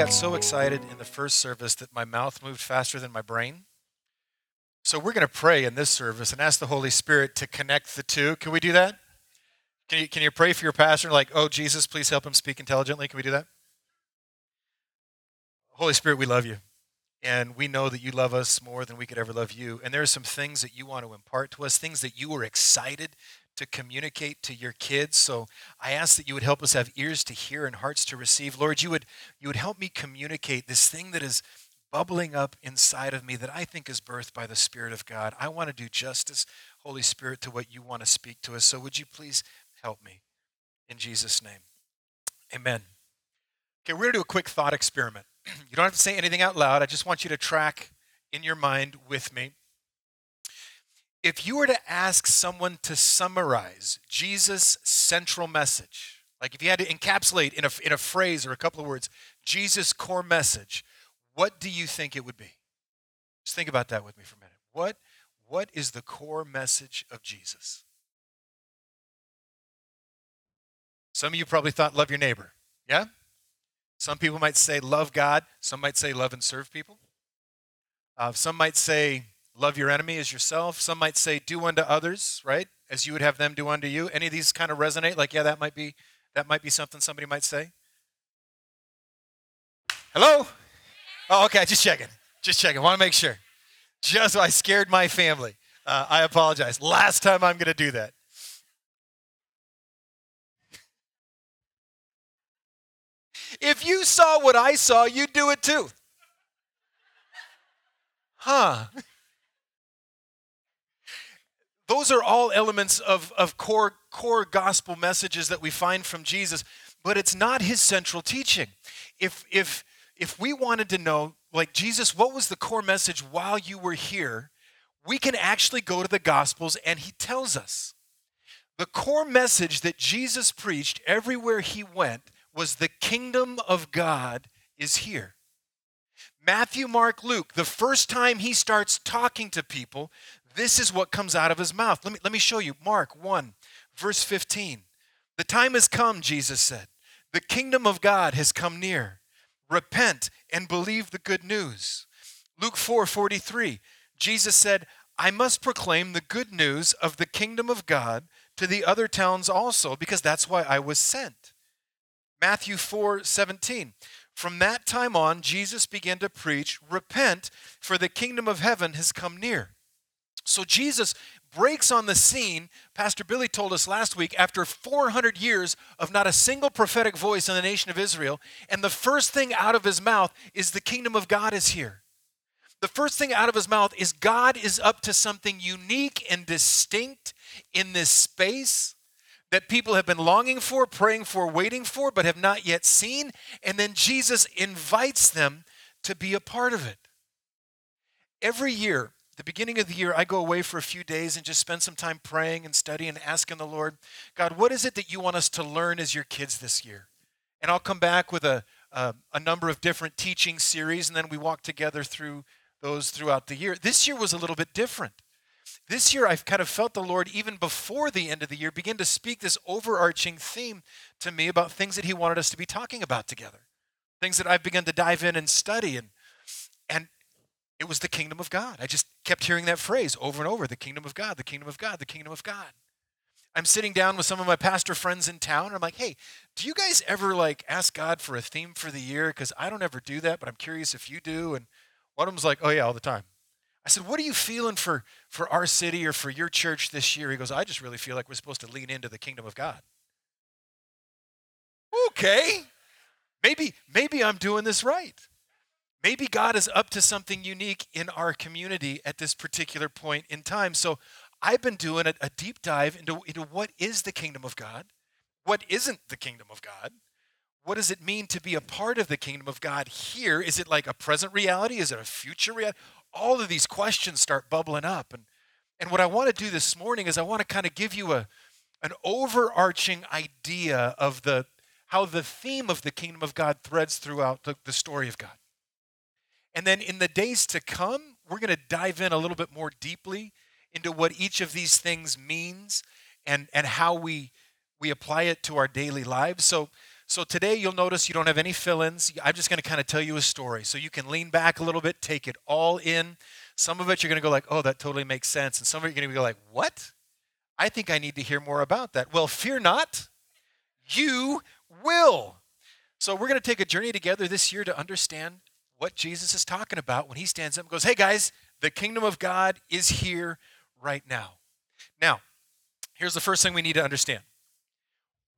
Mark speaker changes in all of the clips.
Speaker 1: Got so excited in the first service that my mouth moved faster than my brain. So we're going to pray in this service and ask the Holy Spirit to connect the two. Can we do that? Can you, can you pray for your pastor like, oh, Jesus, please help him speak intelligently? Can we do that? Holy Spirit, we love you. And we know that you love us more than we could ever love you. And there are some things that you want to impart to us, things that you were excited to communicate to your kids. So I ask that you would help us have ears to hear and hearts to receive. Lord, you would you would help me communicate this thing that is bubbling up inside of me that I think is birthed by the Spirit of God. I want to do justice, Holy Spirit, to what you want to speak to us. So would you please help me? In Jesus' name. Amen. Okay, we're going to do a quick thought experiment. you don't have to say anything out loud. I just want you to track in your mind with me. If you were to ask someone to summarize Jesus' central message, like if you had to encapsulate in a, in a phrase or a couple of words, Jesus' core message, what do you think it would be? Just think about that with me for a minute. What, what is the core message of Jesus? Some of you probably thought love your neighbor. Yeah? Some people might say love God. Some might say love and serve people. Uh, some might say love your enemy as yourself. Some might say do unto others, right? As you would have them do unto you. Any of these kind of resonate? Like, yeah, that might be that might be something somebody might say. Hello? Oh, okay, just checking. Just checking. Want to make sure. Just I scared my family. Uh, I apologize. Last time I'm going to do that. If you saw what I saw, you'd do it too. Huh. Those are all elements of, of core, core gospel messages that we find from Jesus, but it's not his central teaching. If, if, if we wanted to know, like Jesus, what was the core message while you were here, we can actually go to the Gospels and he tells us. The core message that Jesus preached everywhere he went was the kingdom of God is here. Matthew, Mark, Luke, the first time he starts talking to people, this is what comes out of his mouth. Let me, let me show you. Mark 1, verse 15. The time has come, Jesus said. The kingdom of God has come near. Repent and believe the good news. Luke 4 43. Jesus said, I must proclaim the good news of the kingdom of God to the other towns also, because that's why I was sent. Matthew 4 17. From that time on, Jesus began to preach, Repent, for the kingdom of heaven has come near. So Jesus breaks on the scene, Pastor Billy told us last week, after 400 years of not a single prophetic voice in the nation of Israel. And the first thing out of his mouth is, The kingdom of God is here. The first thing out of his mouth is, God is up to something unique and distinct in this space that people have been longing for, praying for, waiting for, but have not yet seen. And then Jesus invites them to be a part of it. Every year, the beginning of the year, I go away for a few days and just spend some time praying and studying and asking the Lord, God, what is it that you want us to learn as your kids this year? And I'll come back with a, a, a number of different teaching series, and then we walk together through those throughout the year. This year was a little bit different. This year, I've kind of felt the Lord, even before the end of the year, begin to speak this overarching theme to me about things that He wanted us to be talking about together, things that I've begun to dive in and study. And, and it was the kingdom of God. I just kept hearing that phrase over and over the kingdom of God, the kingdom of God, the kingdom of God. I'm sitting down with some of my pastor friends in town, and I'm like, hey, do you guys ever like ask God for a theme for the year? Because I don't ever do that, but I'm curious if you do. And one of them's like, oh, yeah, all the time. I said, What are you feeling for, for our city or for your church this year? He goes, I just really feel like we're supposed to lean into the kingdom of God. Okay. Maybe, maybe I'm doing this right. Maybe God is up to something unique in our community at this particular point in time. So I've been doing a, a deep dive into, into what is the kingdom of God, what isn't the kingdom of God, what does it mean to be a part of the kingdom of God here? Is it like a present reality? Is it a future reality? all of these questions start bubbling up. And, and what I want to do this morning is I want to kind of give you a, an overarching idea of the, how the theme of the kingdom of God threads throughout the, the story of God. And then in the days to come, we're going to dive in a little bit more deeply into what each of these things means and, and how we, we apply it to our daily lives. So, So today you'll notice you don't have any fill ins. I'm just going to kind of tell you a story. So you can lean back a little bit, take it all in. Some of it you're going to go like, oh, that totally makes sense. And some of it you're going to go like, what? I think I need to hear more about that. Well, fear not, you will. So we're going to take a journey together this year to understand what Jesus is talking about when he stands up and goes, hey guys, the kingdom of God is here right now. Now, here's the first thing we need to understand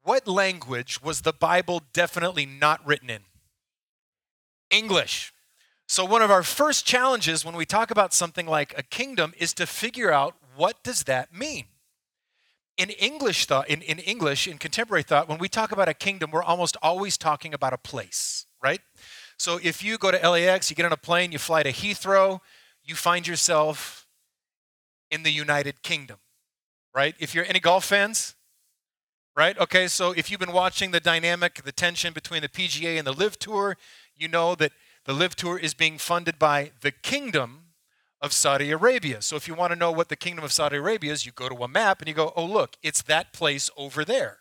Speaker 1: what language was the Bible definitely not written in? English. So one of our first challenges when we talk about something like a kingdom is to figure out what does that mean? In English thought, in, in English, in contemporary thought, when we talk about a kingdom, we're almost always talking about a place, right? So if you go to LAX, you get on a plane, you fly to Heathrow, you find yourself in the United Kingdom, right? If you're any golf fans, right? Okay, so if you've been watching the dynamic, the tension between the PGA and the LIV Tour, you know that the LIV Tour is being funded by the Kingdom of Saudi Arabia. So if you want to know what the Kingdom of Saudi Arabia is, you go to a map and you go, oh, look, it's that place over there.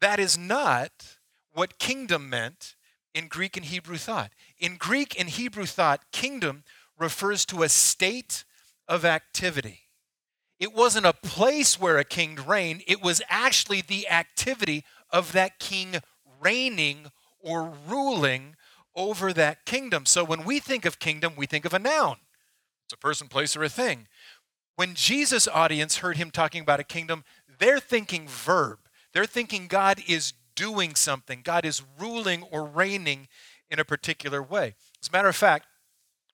Speaker 1: That is not what kingdom meant in Greek and Hebrew thought. In Greek and Hebrew thought, kingdom refers to a state of activity. It wasn't a place where a king reigned, it was actually the activity of that king reigning or ruling over that kingdom. So when we think of kingdom, we think of a noun. It's a person, place, or a thing. When Jesus' audience heard him talking about a kingdom, they're thinking verb. They're thinking God is doing something, God is ruling or reigning in a particular way. As a matter of fact,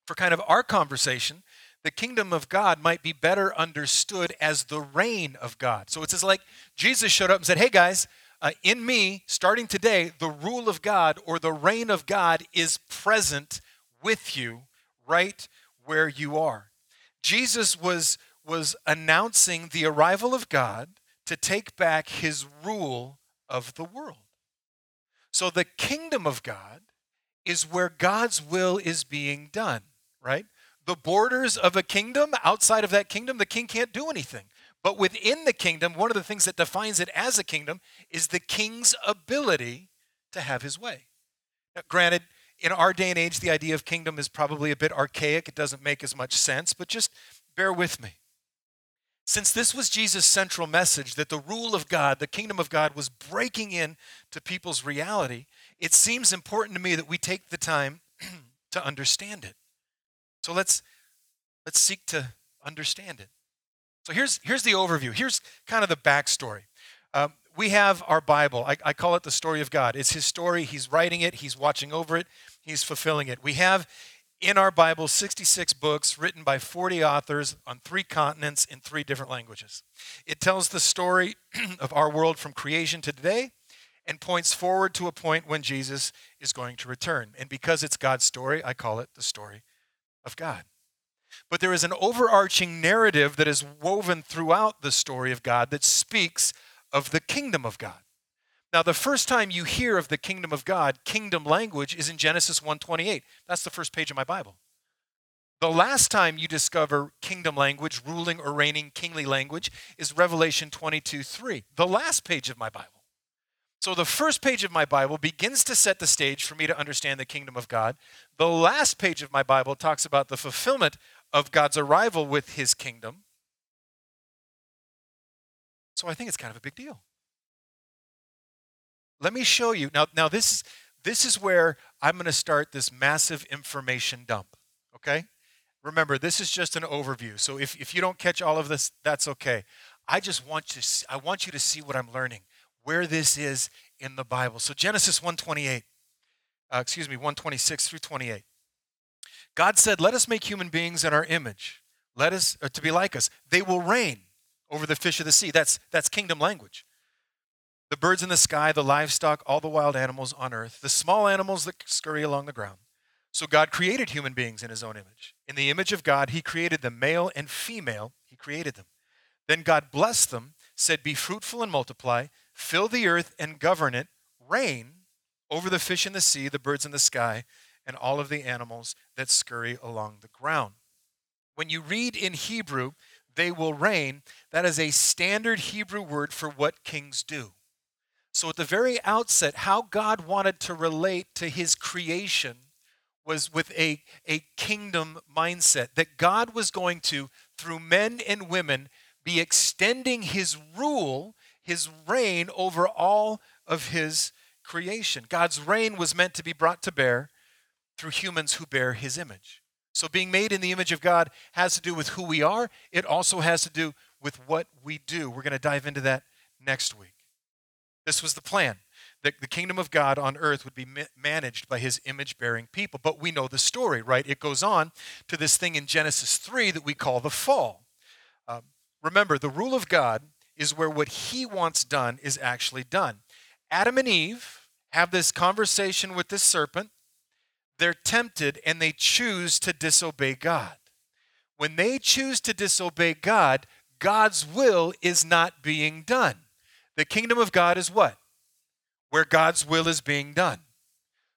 Speaker 1: for kind of our conversation, the kingdom of God might be better understood as the reign of God. So it's as like Jesus showed up and said, Hey guys, uh, in me, starting today, the rule of God or the reign of God is present with you right where you are. Jesus was, was announcing the arrival of God to take back his rule of the world. So the kingdom of God is where God's will is being done, right? the borders of a kingdom, outside of that kingdom, the king can't do anything. But within the kingdom, one of the things that defines it as a kingdom is the king's ability to have his way. Now, granted, in our day and age, the idea of kingdom is probably a bit archaic. It doesn't make as much sense, but just bear with me. Since this was Jesus' central message that the rule of God, the kingdom of God, was breaking in to people's reality, it seems important to me that we take the time to understand it. So let's let's seek to understand it. So here's here's the overview. Here's kind of the backstory. Um, we have our Bible. I, I call it the story of God. It's His story. He's writing it. He's watching over it. He's fulfilling it. We have in our Bible 66 books written by 40 authors on three continents in three different languages. It tells the story of our world from creation to today and points forward to a point when Jesus is going to return. And because it's God's story, I call it the story of God. But there is an overarching narrative that is woven throughout the story of God that speaks of the kingdom of God. Now, the first time you hear of the kingdom of God, kingdom language, is in Genesis 1:28. That's the first page of my Bible. The last time you discover kingdom language, ruling or reigning kingly language, is Revelation 22:3, the last page of my Bible. So the first page of my Bible begins to set the stage for me to understand the kingdom of God. The last page of my Bible talks about the fulfillment of God's arrival with his kingdom. So I think it's kind of a big deal. Let me show you. Now, now this, is, this is where I'm going to start this massive information dump, okay? Remember, this is just an overview. So if, if you don't catch all of this, that's okay. I just want you to, I want you to see what I'm learning where this is in the Bible. So Genesis 128, uh, excuse me, 126 through 28. God said, Let us make human beings in our image. Let us, uh, to be like us. They will reign over the fish of the sea. That's, that's kingdom language. The birds in the sky, the livestock, all the wild animals on earth, the small animals that scurry along the ground. So God created human beings in his own image. In the image of God, he created them, male and female, he created them. Then God blessed them, said, Be fruitful and multiply, fill the earth and govern it, reign over the fish in the sea, the birds in the sky, and all of the animals that scurry along the ground. When you read in Hebrew, they will reign, that is a standard Hebrew word for what kings do. So, at the very outset, how God wanted to relate to his creation was with a, a kingdom mindset that God was going to, through men and women, be extending his rule, his reign over all of his creation. God's reign was meant to be brought to bear through humans who bear his image. So, being made in the image of God has to do with who we are, it also has to do with what we do. We're going to dive into that next week. This was the plan that the kingdom of God on earth would be managed by his image bearing people. But we know the story, right? It goes on to this thing in Genesis 3 that we call the fall. Um, remember, the rule of God is where what he wants done is actually done. Adam and Eve have this conversation with this serpent. They're tempted and they choose to disobey God. When they choose to disobey God, God's will is not being done. The kingdom of God is what? Where God's will is being done.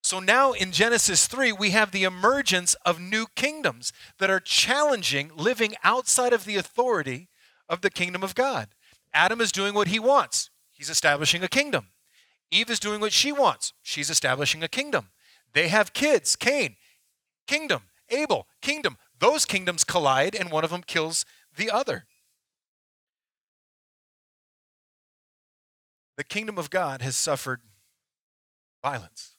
Speaker 1: So now in Genesis 3, we have the emergence of new kingdoms that are challenging living outside of the authority of the kingdom of God. Adam is doing what he wants, he's establishing a kingdom. Eve is doing what she wants, she's establishing a kingdom. They have kids Cain, kingdom, Abel, kingdom. Those kingdoms collide, and one of them kills the other. The kingdom of God has suffered violence.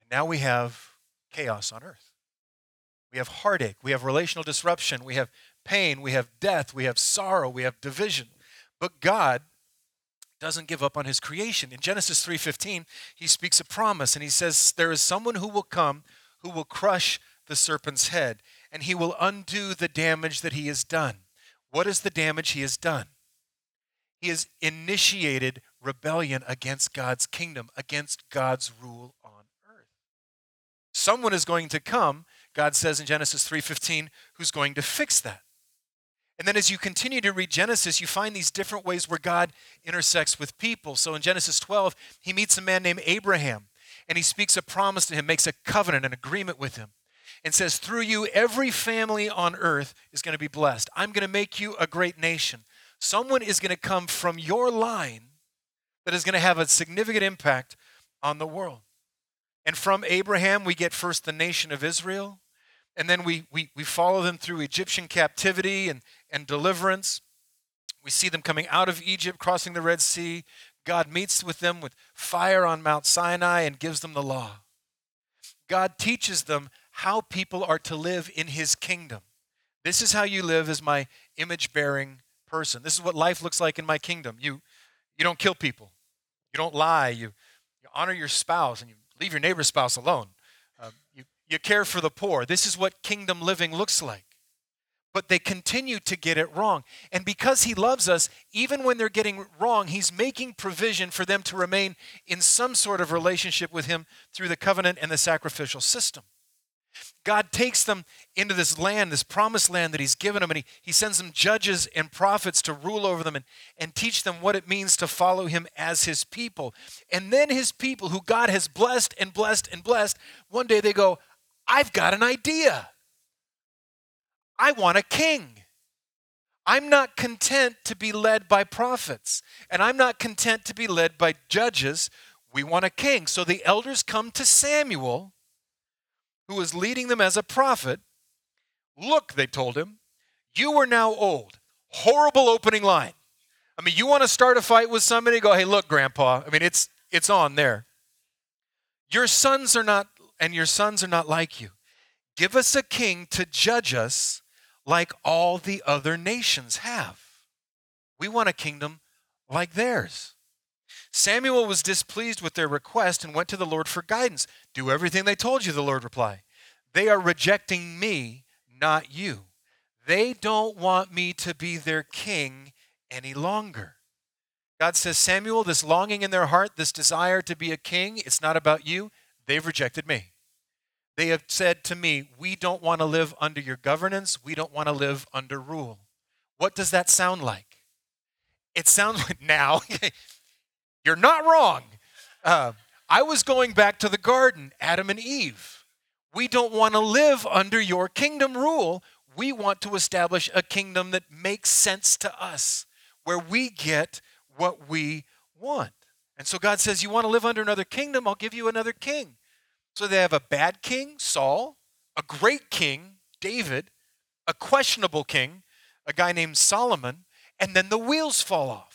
Speaker 1: And now we have chaos on earth. We have heartache, we have relational disruption, we have pain, we have death, we have sorrow, we have division. But God doesn't give up on his creation. In Genesis 3:15, he speaks a promise and he says there is someone who will come who will crush the serpent's head and he will undo the damage that he has done. What is the damage he has done? He has initiated rebellion against God's kingdom, against God's rule on earth. Someone is going to come, God says in Genesis 3:15, who's going to fix that. And then as you continue to read Genesis, you find these different ways where God intersects with people. So in Genesis 12, he meets a man named Abraham, and he speaks a promise to him, makes a covenant, an agreement with him, and says, Through you, every family on earth is going to be blessed. I'm going to make you a great nation. Someone is going to come from your line that is going to have a significant impact on the world. And from Abraham, we get first the nation of Israel, and then we, we, we follow them through Egyptian captivity and, and deliverance. We see them coming out of Egypt, crossing the Red Sea. God meets with them with fire on Mount Sinai and gives them the law. God teaches them how people are to live in his kingdom. This is how you live as my image bearing person. This is what life looks like in my kingdom. You, you don't kill people. You don't lie. You, you honor your spouse and you leave your neighbor's spouse alone. Um, you, you care for the poor. This is what kingdom living looks like. But they continue to get it wrong. And because he loves us, even when they're getting wrong, he's making provision for them to remain in some sort of relationship with him through the covenant and the sacrificial system. God takes them into this land, this promised land that He's given them, and He, he sends them judges and prophets to rule over them and, and teach them what it means to follow Him as His people. And then His people, who God has blessed and blessed and blessed, one day they go, I've got an idea. I want a king. I'm not content to be led by prophets, and I'm not content to be led by judges. We want a king. So the elders come to Samuel who was leading them as a prophet, Look, they told him, you are now old. Horrible opening line. I mean, you want to start a fight with somebody? Go, hey, look, Grandpa. I mean, it's it's on there. Your sons are not, and your sons are not like you. Give us a king to judge us like all the other nations have. We want a kingdom like theirs. Samuel was displeased with their request and went to the Lord for guidance. Do everything they told you, the Lord replied. They are rejecting me, not you. They don't want me to be their king any longer. God says, Samuel, this longing in their heart, this desire to be a king, it's not about you. They've rejected me. They have said to me, We don't want to live under your governance. We don't want to live under rule. What does that sound like? It sounds like now, you're not wrong. Uh, I was going back to the garden, Adam and Eve. We don't want to live under your kingdom rule. We want to establish a kingdom that makes sense to us, where we get what we want. And so God says, You want to live under another kingdom? I'll give you another king. So they have a bad king, Saul, a great king, David, a questionable king, a guy named Solomon, and then the wheels fall off.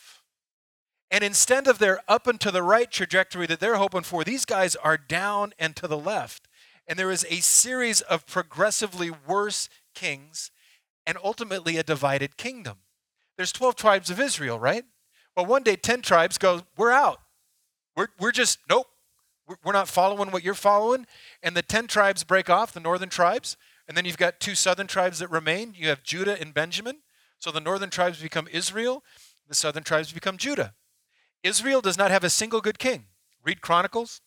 Speaker 1: And instead of their up and to the right trajectory that they're hoping for, these guys are down and to the left. And there is a series of progressively worse kings and ultimately a divided kingdom. There's 12 tribes of Israel, right? Well, one day 10 tribes go, We're out. We're, we're just, nope, we're not following what you're following. And the 10 tribes break off, the northern tribes. And then you've got two southern tribes that remain. You have Judah and Benjamin. So the northern tribes become Israel, the southern tribes become Judah. Israel does not have a single good king. Read Chronicles,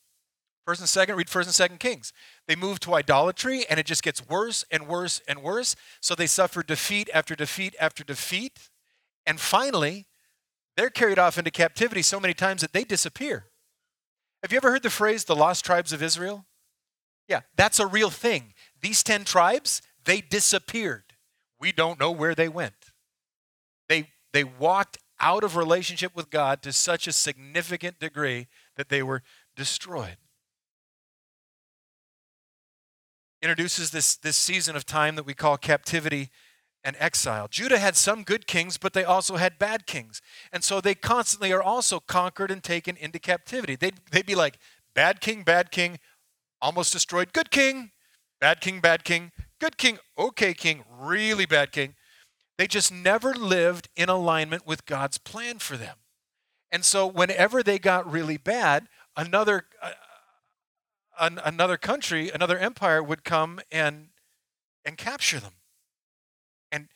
Speaker 1: First and Second, read First and Second Kings. They move to idolatry, and it just gets worse and worse and worse. So they suffer defeat after defeat after defeat. And finally, they're carried off into captivity so many times that they disappear. Have you ever heard the phrase the lost tribes of Israel? Yeah, that's a real thing. These 10 tribes, they disappeared. We don't know where they went. They, they walked out of relationship with God to such a significant degree that they were destroyed. Introduces this, this season of time that we call captivity and exile. Judah had some good kings, but they also had bad kings. And so they constantly are also conquered and taken into captivity. They'd, they'd be like, bad king, bad king, almost destroyed, good king, bad king, bad king, good king, okay king, really bad king. They just never lived in alignment with God's plan for them. And so whenever they got really bad, another uh, an, another country, another empire would come and and capture them. And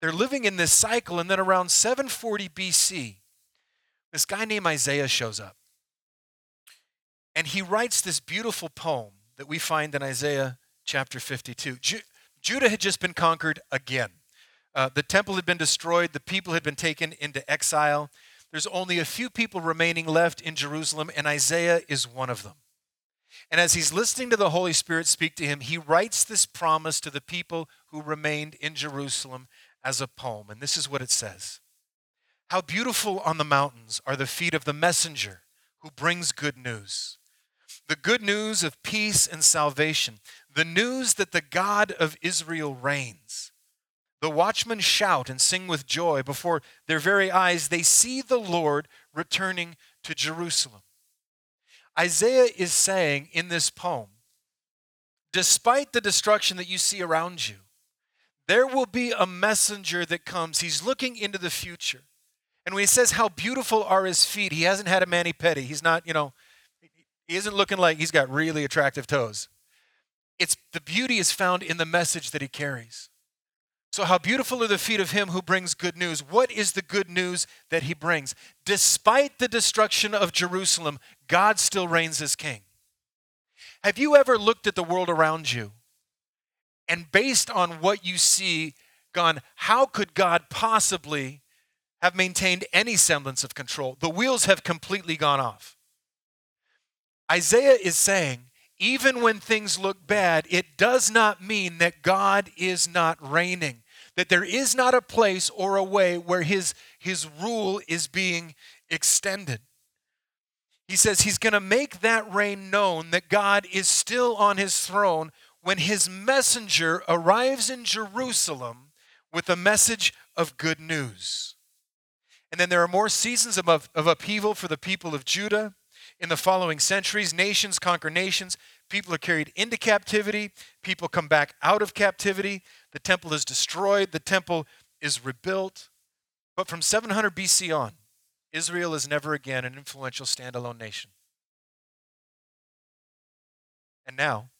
Speaker 1: they're living in this cycle, and then around 740 BC, this guy named Isaiah shows up. And he writes this beautiful poem that we find in Isaiah chapter 52. Ju- Judah had just been conquered again. Uh, the temple had been destroyed, the people had been taken into exile. There's only a few people remaining left in Jerusalem, and Isaiah is one of them. And as he's listening to the Holy Spirit speak to him, he writes this promise to the people who remained in Jerusalem as a poem. And this is what it says How beautiful on the mountains are the feet of the messenger who brings good news. The good news of peace and salvation, the news that the God of Israel reigns. The watchmen shout and sing with joy before their very eyes. They see the Lord returning to Jerusalem. Isaiah is saying in this poem, despite the destruction that you see around you, there will be a messenger that comes. He's looking into the future. And when he says how beautiful are his feet, he hasn't had a mani pedi. He's not, you know, he isn't looking like he's got really attractive toes. It's the beauty is found in the message that he carries. So, how beautiful are the feet of him who brings good news? What is the good news that he brings? Despite the destruction of Jerusalem, God still reigns as king. Have you ever looked at the world around you and based on what you see, gone, how could God possibly have maintained any semblance of control? The wheels have completely gone off. Isaiah is saying, even when things look bad, it does not mean that God is not reigning, that there is not a place or a way where his, his rule is being extended. He says he's going to make that reign known that God is still on his throne when his messenger arrives in Jerusalem with a message of good news. And then there are more seasons of, of upheaval for the people of Judah. In the following centuries, nations conquer nations. People are carried into captivity. People come back out of captivity. The temple is destroyed. The temple is rebuilt. But from 700 BC on, Israel is never again an influential standalone nation. And now,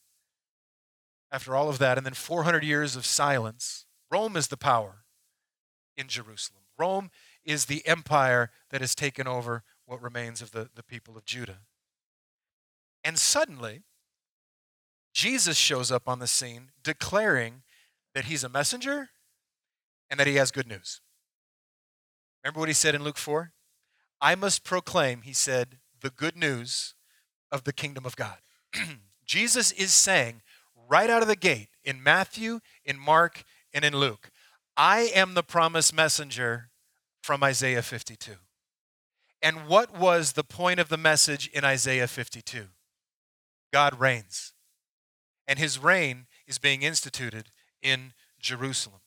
Speaker 1: after all of that, and then 400 years of silence, Rome is the power in Jerusalem. Rome is the empire that has taken over what remains of the, the people of Judah. And suddenly, Jesus shows up on the scene declaring that he's a messenger and that he has good news. Remember what he said in Luke 4? I must proclaim, he said, the good news of the kingdom of God. Jesus is saying, right out of the gate in Matthew, in Mark, and in Luke. I am the promised messenger from Isaiah 52. And what was the point of the message in Isaiah 52? God reigns. And his reign is being instituted in Jerusalem.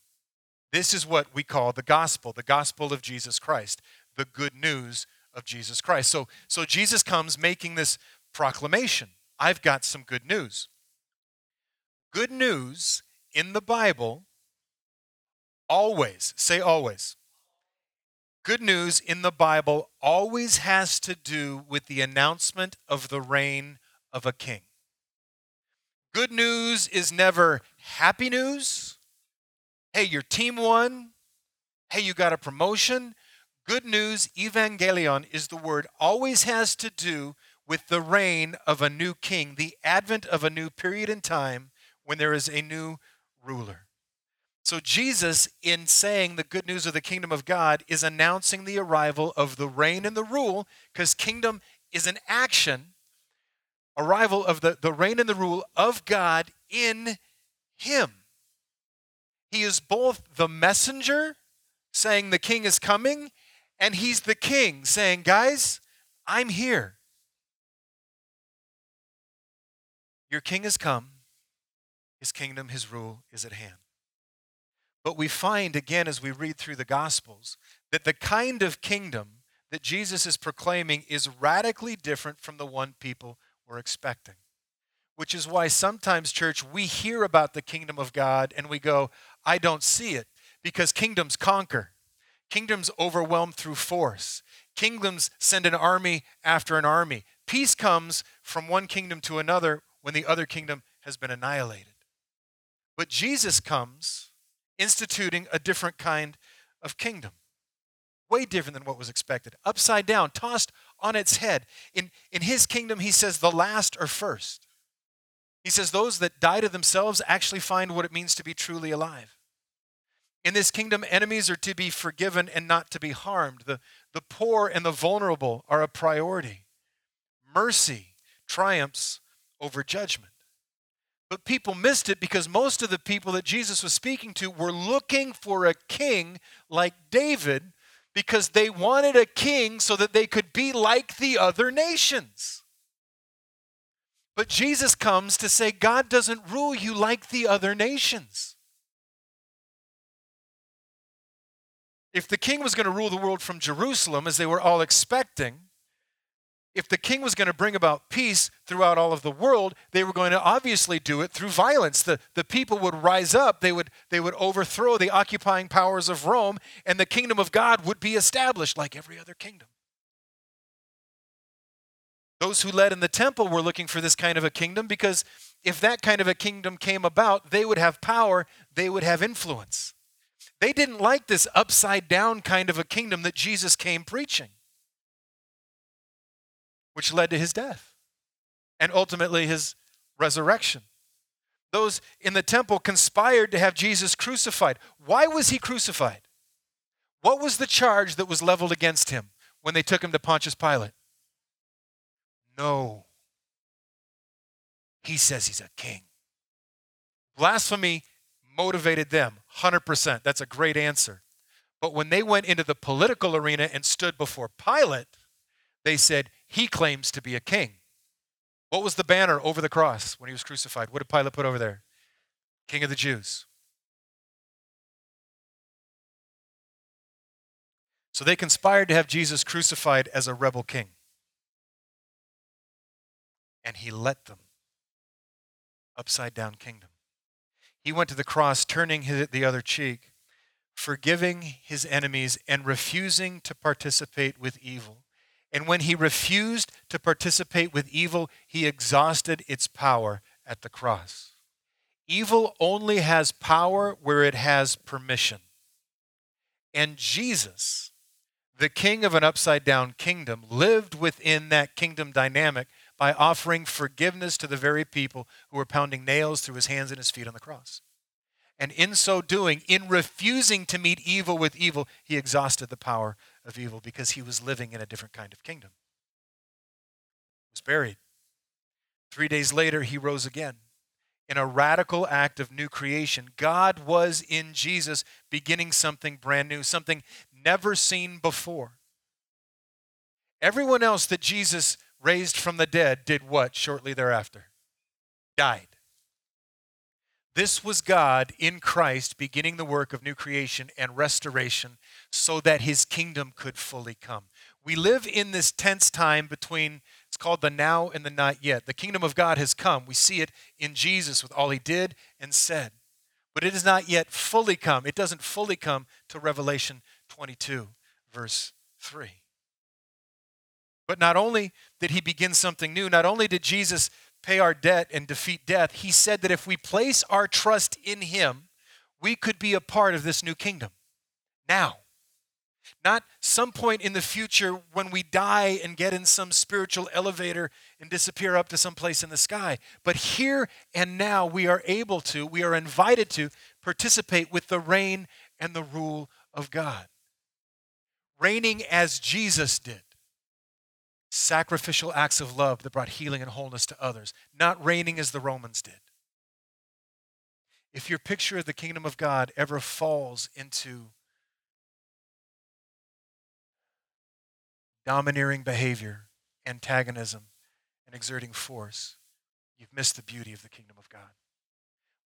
Speaker 1: This is what we call the gospel, the gospel of Jesus Christ, the good news of Jesus Christ. So, so Jesus comes making this proclamation I've got some good news. Good news in the Bible always, say always. Good news in the Bible always has to do with the announcement of the reign of a king. Good news is never happy news. Hey, your team won. Hey, you got a promotion. Good news, evangelion, is the word, always has to do with the reign of a new king, the advent of a new period in time when there is a new ruler. So, Jesus, in saying the good news of the kingdom of God, is announcing the arrival of the reign and the rule, because kingdom is an action arrival of the, the reign and the rule of God in him. He is both the messenger, saying the king is coming, and he's the king, saying, guys, I'm here. Your king has come, his kingdom, his rule is at hand. But we find again as we read through the Gospels that the kind of kingdom that Jesus is proclaiming is radically different from the one people we're expecting. Which is why sometimes, church, we hear about the kingdom of God and we go, I don't see it, because kingdoms conquer. Kingdoms overwhelm through force. Kingdoms send an army after an army. Peace comes from one kingdom to another when the other kingdom has been annihilated. But Jesus comes instituting a different kind of kingdom way different than what was expected. Upside down, tossed on its head. In, in his kingdom, he says, the last are first. He says, those that die to themselves actually find what it means to be truly alive. In this kingdom, enemies are to be forgiven and not to be harmed. The, the poor and the vulnerable are a priority. Mercy triumphs over judgment. But people missed it because most of the people that Jesus was speaking to were looking for a king like David because they wanted a king so that they could be like the other nations. But Jesus comes to say God doesn't rule you like the other nations. If the king was going to rule the world from Jerusalem, as they were all expecting, if the king was going to bring about peace throughout all of the world, they were going to obviously do it through violence. The, the people would rise up, they would, they would overthrow the occupying powers of Rome, and the kingdom of God would be established like every other kingdom. Those who led in the temple were looking for this kind of a kingdom because if that kind of a kingdom came about, they would have power, they would have influence. They didn't like this upside down kind of a kingdom that Jesus came preaching which led to his death and ultimately his resurrection. Those in the temple conspired to have Jesus crucified. Why was he crucified? What was the charge that was leveled against him when they took him to Pontius Pilate? No. He says he's a king. Blasphemy motivated them 100%. That's a great answer. But when they went into the political arena and stood before Pilate, they said, He claims to be a king. What was the banner over the cross when he was crucified? What did Pilate put over there? King of the Jews. So they conspired to have Jesus crucified as a rebel king. And he let them. Upside down kingdom. He went to the cross, turning his, the other cheek, forgiving his enemies, and refusing to participate with evil. And when he refused to participate with evil, he exhausted its power at the cross. Evil only has power where it has permission. And Jesus, the king of an upside down kingdom, lived within that kingdom dynamic by offering forgiveness to the very people who were pounding nails through his hands and his feet on the cross. And in so doing, in refusing to meet evil with evil, he exhausted the power of evil because he was living in a different kind of kingdom. He was buried. Three days later, he rose again. In a radical act of new creation, God was in Jesus beginning something brand new, something never seen before. Everyone else that Jesus raised from the dead did what shortly thereafter? Died. This was God in Christ beginning the work of new creation and restoration so that his kingdom could fully come. We live in this tense time between, it's called the now and the not yet. The kingdom of God has come. We see it in Jesus with all he did and said. But it has not yet fully come. It doesn't fully come to Revelation 22, verse 3. But not only did he begin something new, not only did Jesus pay our debt and defeat death, he said that if we place our trust in him, we could be a part of this new kingdom. Now, not some point in the future when we die and get in some spiritual elevator and disappear up to some place in the sky. But here and now, we are able to, we are invited to participate with the reign and the rule of God. Reigning as Jesus did sacrificial acts of love that brought healing and wholeness to others, not reigning as the Romans did. If your picture of the kingdom of God ever falls into domineering behavior, antagonism, and exerting force, you've missed the beauty of the kingdom of God.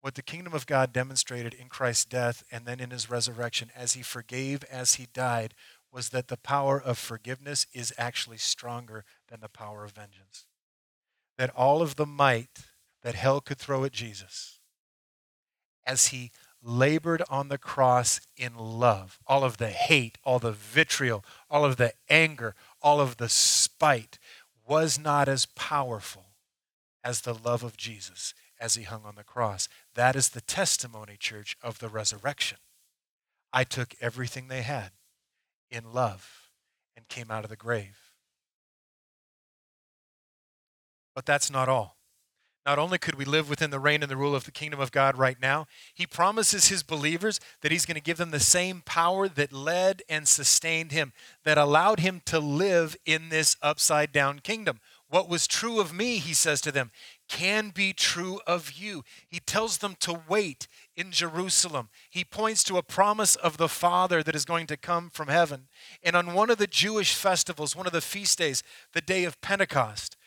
Speaker 1: What the kingdom of God demonstrated in Christ's death and then in his resurrection as he forgave as he died was that the power of forgiveness is actually stronger than the power of vengeance. That all of the might that hell could throw at Jesus, as he labored on the cross in love, all of the hate, all the vitriol, all of the anger, all of the spite was not as powerful as the love of Jesus as he hung on the cross. That is the testimony, church, of the resurrection. I took everything they had in love and came out of the grave. But that's not all. Not only could we live within the reign and the rule of the kingdom of God right now, he promises his believers that he's going to give them the same power that led and sustained him, that allowed him to live in this upside down kingdom. What was true of me, he says to them, can be true of you. He tells them to wait in Jerusalem. He points to a promise of the Father that is going to come from heaven. And on one of the Jewish festivals, one of the feast days, the day of Pentecost,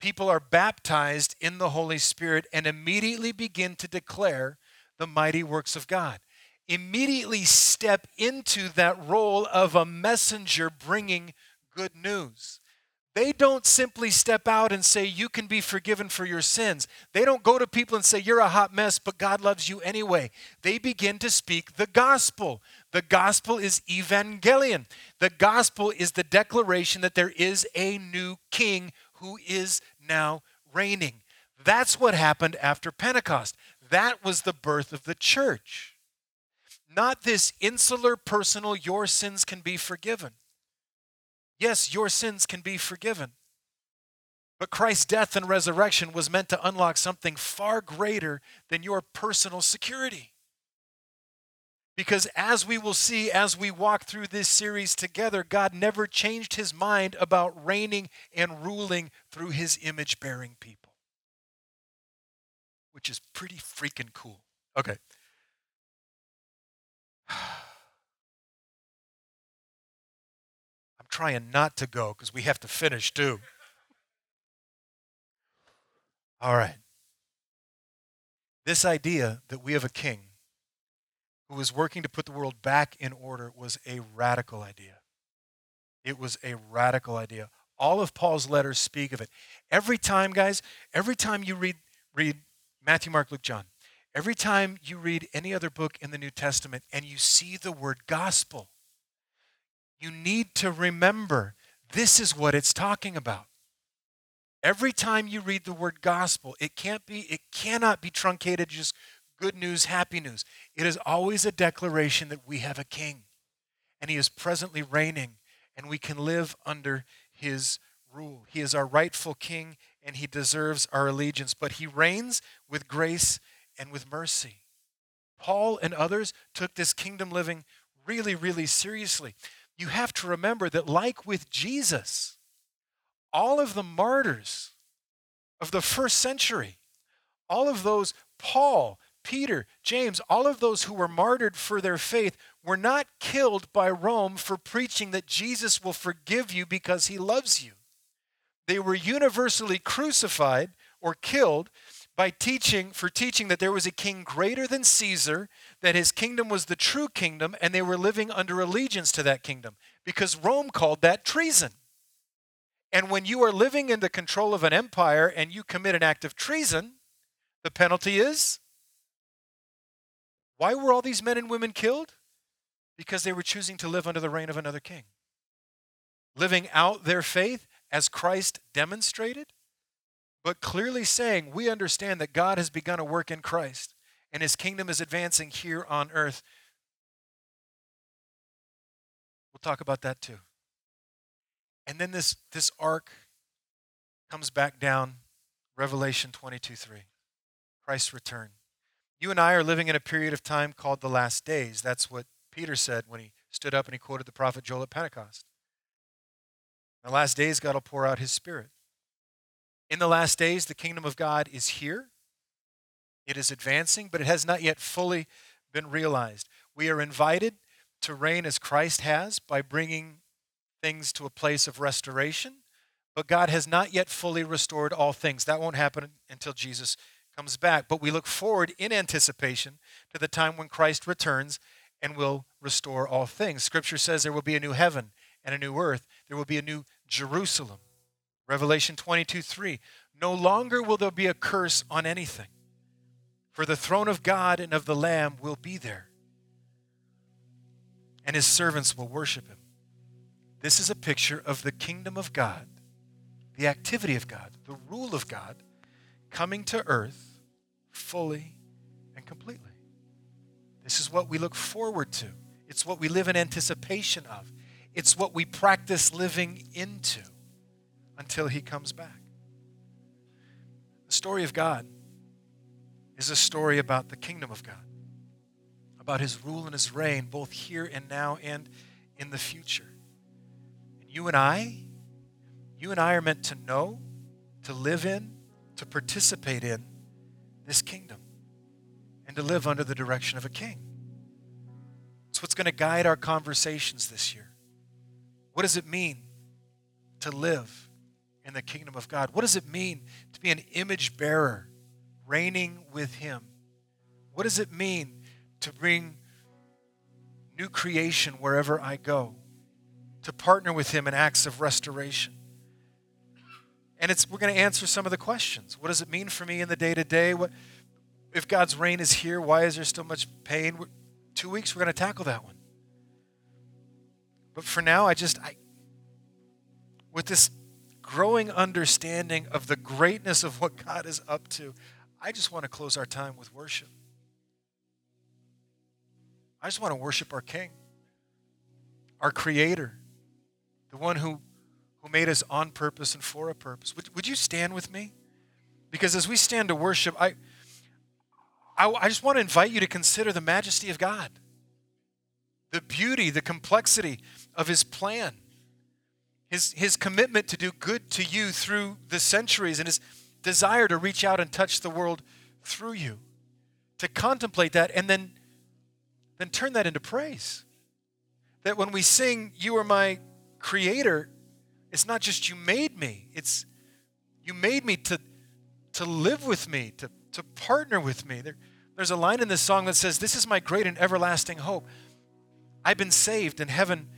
Speaker 1: people are baptized in the Holy Spirit and immediately begin to declare the mighty works of God. Immediately step into that role of a messenger bringing good news. They don't simply step out and say, You can be forgiven for your sins. They don't go to people and say, You're a hot mess, but God loves you anyway. They begin to speak the gospel. The gospel is evangelion. The gospel is the declaration that there is a new king who is now reigning. That's what happened after Pentecost. That was the birth of the church. Not this insular, personal, your sins can be forgiven. Yes, your sins can be forgiven. But Christ's death and resurrection was meant to unlock something far greater than your personal security. Because as we will see as we walk through this series together, God never changed his mind about reigning and ruling through his image bearing people, which is pretty freaking cool. Okay. Trying not to go because we have to finish too. All right. This idea that we have a king who is working to put the world back in order was a radical idea. It was a radical idea. All of Paul's letters speak of it. Every time, guys, every time you read, read Matthew, Mark, Luke, John, every time you read any other book in the New Testament and you see the word gospel, you need to remember this is what it's talking about. Every time you read the word gospel, it can't be, it cannot be truncated just good news, happy news. It is always a declaration that we have a king and he is presently reigning and we can live under his rule. He is our rightful king and he deserves our allegiance, but he reigns with grace and with mercy. Paul and others took this kingdom living really, really seriously you have to remember that, like with Jesus, all of the martyrs of the first century, all of those, Paul, Peter, James, all of those who were martyred for their faith were not killed by Rome for preaching that Jesus will forgive you because he loves you. They were universally crucified or killed by teaching for teaching that there was a king greater than Caesar, that his kingdom was the true kingdom and they were living under allegiance to that kingdom because Rome called that treason. And when you are living in the control of an empire and you commit an act of treason, the penalty is why were all these men and women killed? Because they were choosing to live under the reign of another king. Living out their faith as Christ demonstrated, but clearly saying, We understand that God has begun a work in Christ and his kingdom is advancing here on earth. We'll talk about that too. And then this, this arc comes back down, Revelation 22 3. Christ's return. You and I are living in a period of time called the last days. That's what Peter said when he stood up and he quoted the prophet Joel at Pentecost. In the last days, God will pour out his spirit. In the last days, the kingdom of God is here. It is advancing, but it has not yet fully been realized. We are invited to reign as Christ has by bringing things to a place of restoration, but God has not yet fully restored all things. That won't happen until Jesus comes back. But we look forward in anticipation to the time when Christ returns and will restore all things. Scripture says there will be a new heaven and a new earth, there will be a new Jerusalem. Revelation 22 3. No longer will there be a curse on anything, for the throne of God and of the Lamb will be there, and his servants will worship him. This is a picture of the kingdom of God, the activity of God, the rule of God coming to earth fully and completely. This is what we look forward to. It's what we live in anticipation of. It's what we practice living into until He comes back. The story of God is a story about the kingdom of God, about His rule and His reign, both here and now and in the future. And you and I, you and I are meant to know, to live in, to participate in this kingdom and to live under the direction of a king. It's what's going to guide our conversations this year. What does it mean to live in the kingdom of God? What does it mean to be an image bearer, reigning with Him? What does it mean to bring new creation wherever I go? To partner with Him in acts of restoration? And it's, we're going to answer some of the questions. What does it mean for me in the day to day? What if God's reign is here? Why is there still much pain? We're, two weeks, we're going to tackle that one. But for now, I just I with this growing understanding of the greatness of what God is up to, I just want to close our time with worship. I just want to worship our King, our Creator, the one who who made us on purpose and for a purpose. Would, would you stand with me? Because as we stand to worship, I, I, I just want to invite you to consider the majesty of God, the beauty, the complexity of His plan, His, his commitment to do good to you through the centuries, and His desire to reach out and touch the world through you. To contemplate that and then, then turn that into praise. That when we sing, You are my creator, it's not just you made me, it's you made me to, to live with me, to, to partner with me. There, there's a line in this song that says, This is my great and everlasting hope. I've been saved, and heaven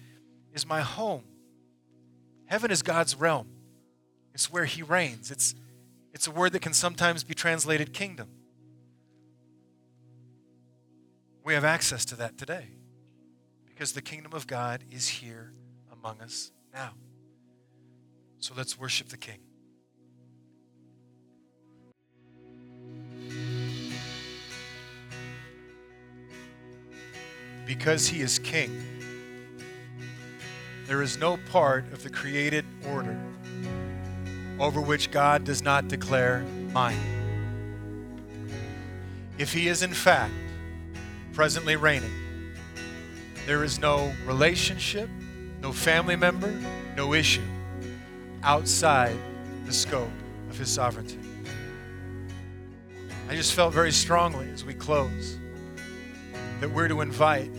Speaker 1: is my home. Heaven is God's realm, it's where He reigns. It's, it's a word that can sometimes be translated kingdom. We have access to that today because the kingdom of God is here among us now. So let's worship the King. Because he is king, there is no part of the created order over which God does not declare mine. If he is in fact presently reigning, there is no relationship, no family member, no issue outside the scope of his sovereignty. I just felt very strongly as we close that we're to invite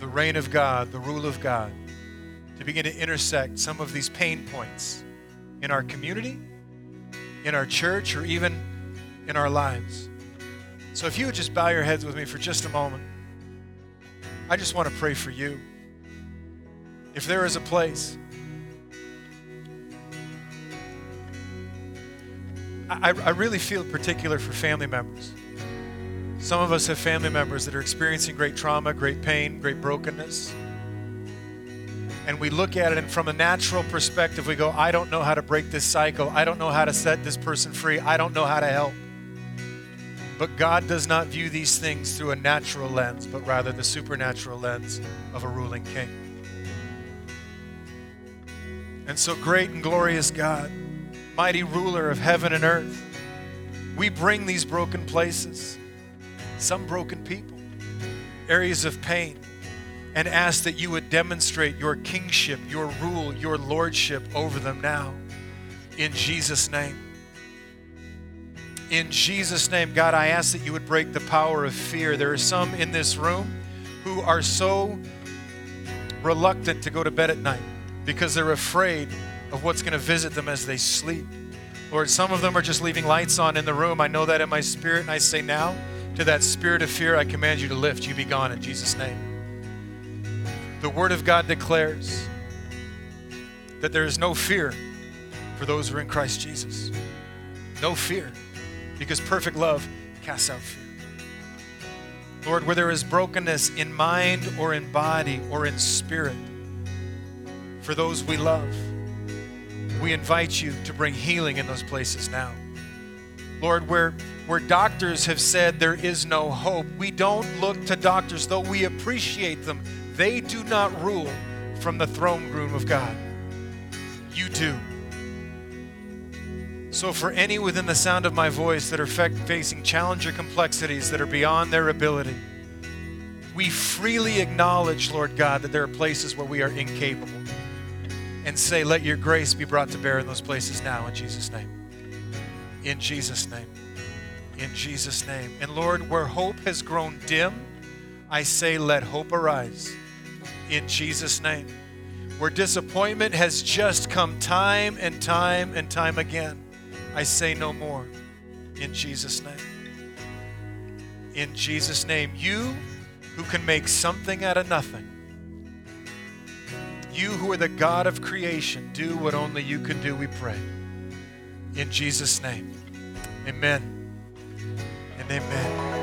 Speaker 1: the reign of God, the rule of God, to begin to intersect some of these pain points in our community, in our church, or even in our lives. So if you would just bow your heads with me for just a moment, I just want to pray for you. If there is a place, I, I really feel particular for family members. Some of us have family members that are experiencing great trauma, great pain, great brokenness. And we look at it, and from a natural perspective, we go, I don't know how to break this cycle. I don't know how to set this person free. I don't know how to help. But God does not view these things through a natural lens, but rather the supernatural lens of a ruling king. And so, great and glorious God, mighty ruler of heaven and earth, we bring these broken places, some broken people, areas of pain, and ask that you would demonstrate your kingship, your rule, your lordship over them now. In Jesus' name. In Jesus' name, God, I ask that you would break the power of fear. There are some in this room who are so reluctant to go to bed at night because they're afraid of what's going to visit them as they sleep. Lord, some of them are just leaving lights on in the room. I know that in my spirit, and I say now to that spirit of fear, I command you to lift. You be gone in Jesus' name. The Word of God declares that there is no fear for those who are in Christ Jesus. No fear because perfect love casts out fear. Lord, where there is brokenness in mind or in body or in spirit, for those we love, we invite you to bring healing in those places now. Lord, where, where doctors have said there is no hope, we don't look to doctors, though we appreciate them. They do not rule from the throne room of God. You do. So, for any within the sound of my voice that are facing challenge or complexities that are beyond their ability, we freely acknowledge, Lord God, that there are places where we are incapable. And say, let your grace be brought to bear in those places now, in Jesus' name. In Jesus' name. In Jesus' name. And Lord, where hope has grown dim, I say, let hope arise. In Jesus' name. Where disappointment has just come time and time and time again, I say no more. In Jesus' name. In Jesus' name. You who can make something out of nothing. You who are the God of creation, do what only you can do, we pray. In Jesus' name. Amen and amen.